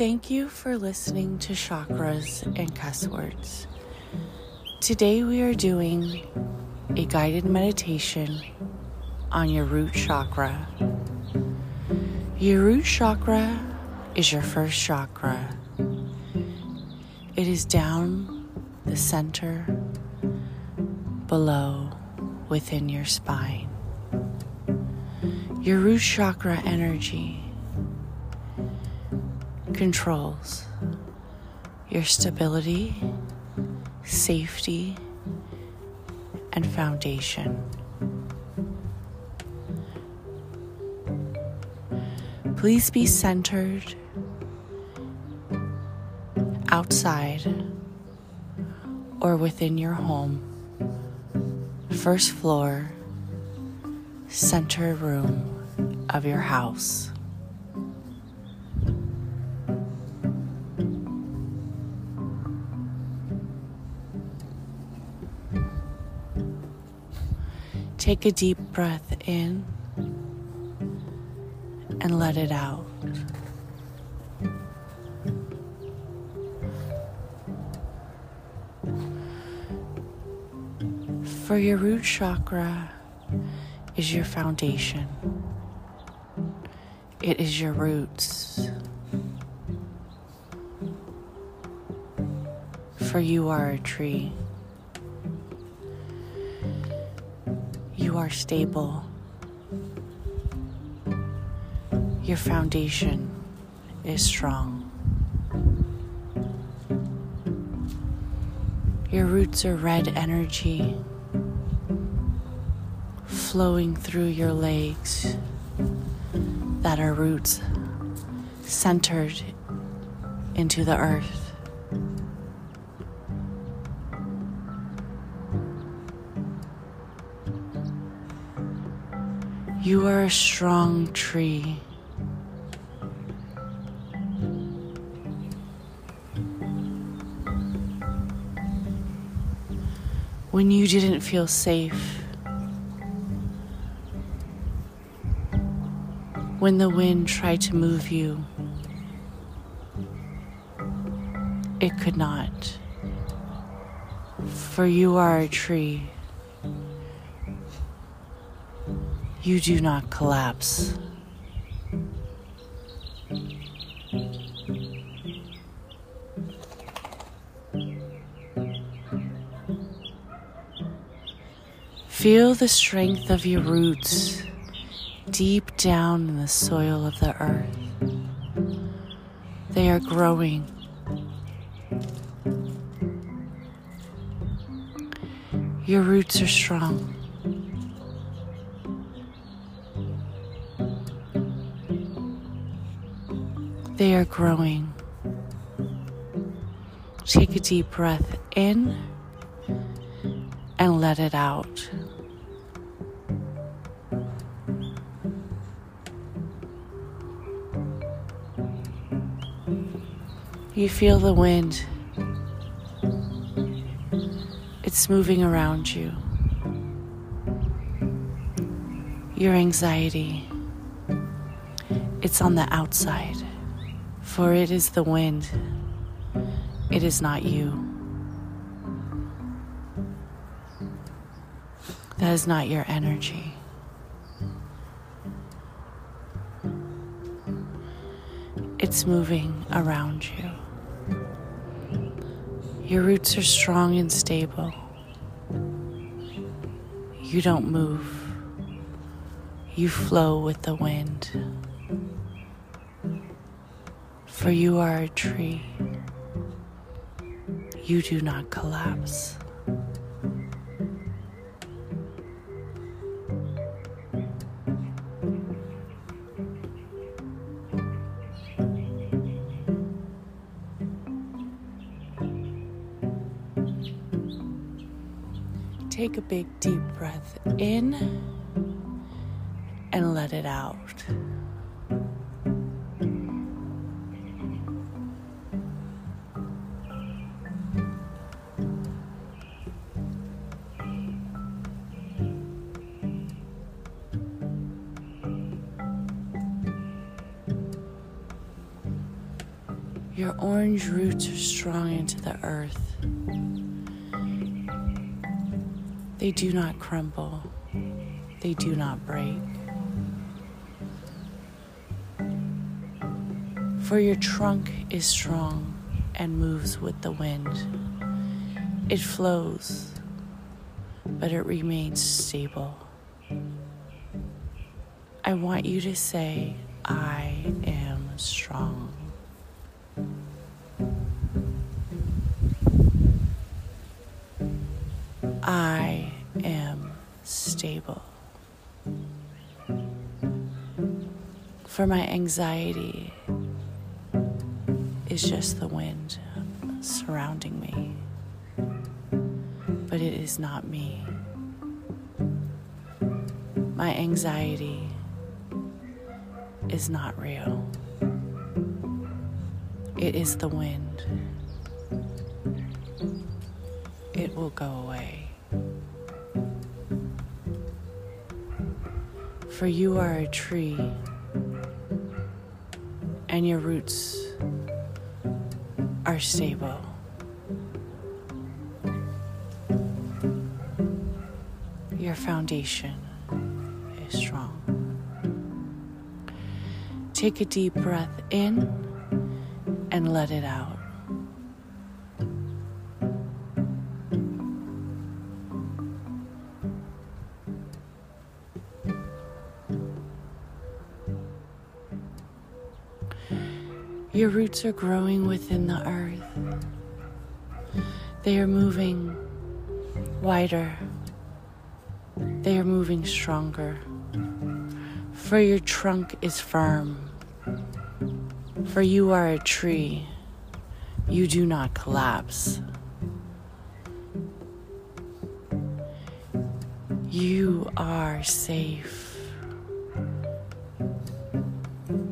Thank you for listening to Chakras and Cuss Words. Today we are doing a guided meditation on your root chakra. Your root chakra is your first chakra. It is down the center, below, within your spine. Your root chakra energy controls your stability, safety, and foundation. Please be centered outside or within your home, first floor, center room of your house. Take a deep breath in and let it out. For your root chakra is your foundation. It is your roots. For you are a tree. You are stable. Your foundation is strong. Your roots are red energy flowing through your legs that are roots centered into the earth. You are a strong tree. When you didn't feel safe, when the wind tried to move you, it could not. For you are a tree. You do not collapse. Feel the strength of your roots deep down in the soil of the earth. They are growing. Your roots are strong. They are growing. Take a deep breath in and let it out. You feel the wind. It's moving around you. Your anxiety. It's on the outside for it is the wind, it is not you. That is not your energy. It's moving around you. Your roots are strong and stable. You don't move. You flow with the wind for you are a tree. You do not collapse. Take a big deep breath in and let it out. Your orange roots are strong into the earth. They do not crumble, they do not break. For your trunk is strong and moves with the wind. It flows, but it remains stable. I want you to say, I stable. For my anxiety is just the wind surrounding me, but it is not me. My anxiety is not real. It is the wind. It will go away. For you are a tree, and your roots are stable. Your foundation is strong. Take a deep breath in and let it out. Your roots are growing within the earth. They are moving wider. They are moving stronger. For your trunk is firm. For you are a tree. You do not collapse. You are safe.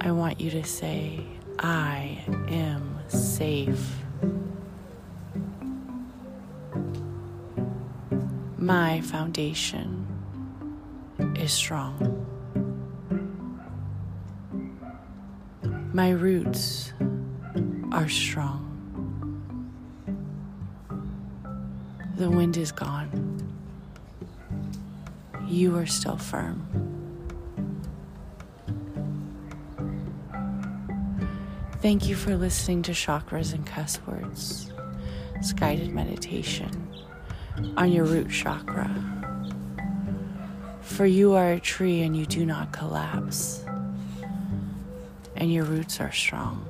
I want you to say, I am safe. My foundation is strong. My roots are strong. The wind is gone. You are still firm. Thank you for listening to Chakras and Cuss Words. Guided meditation on your root chakra. For you are a tree and you do not collapse, and your roots are strong.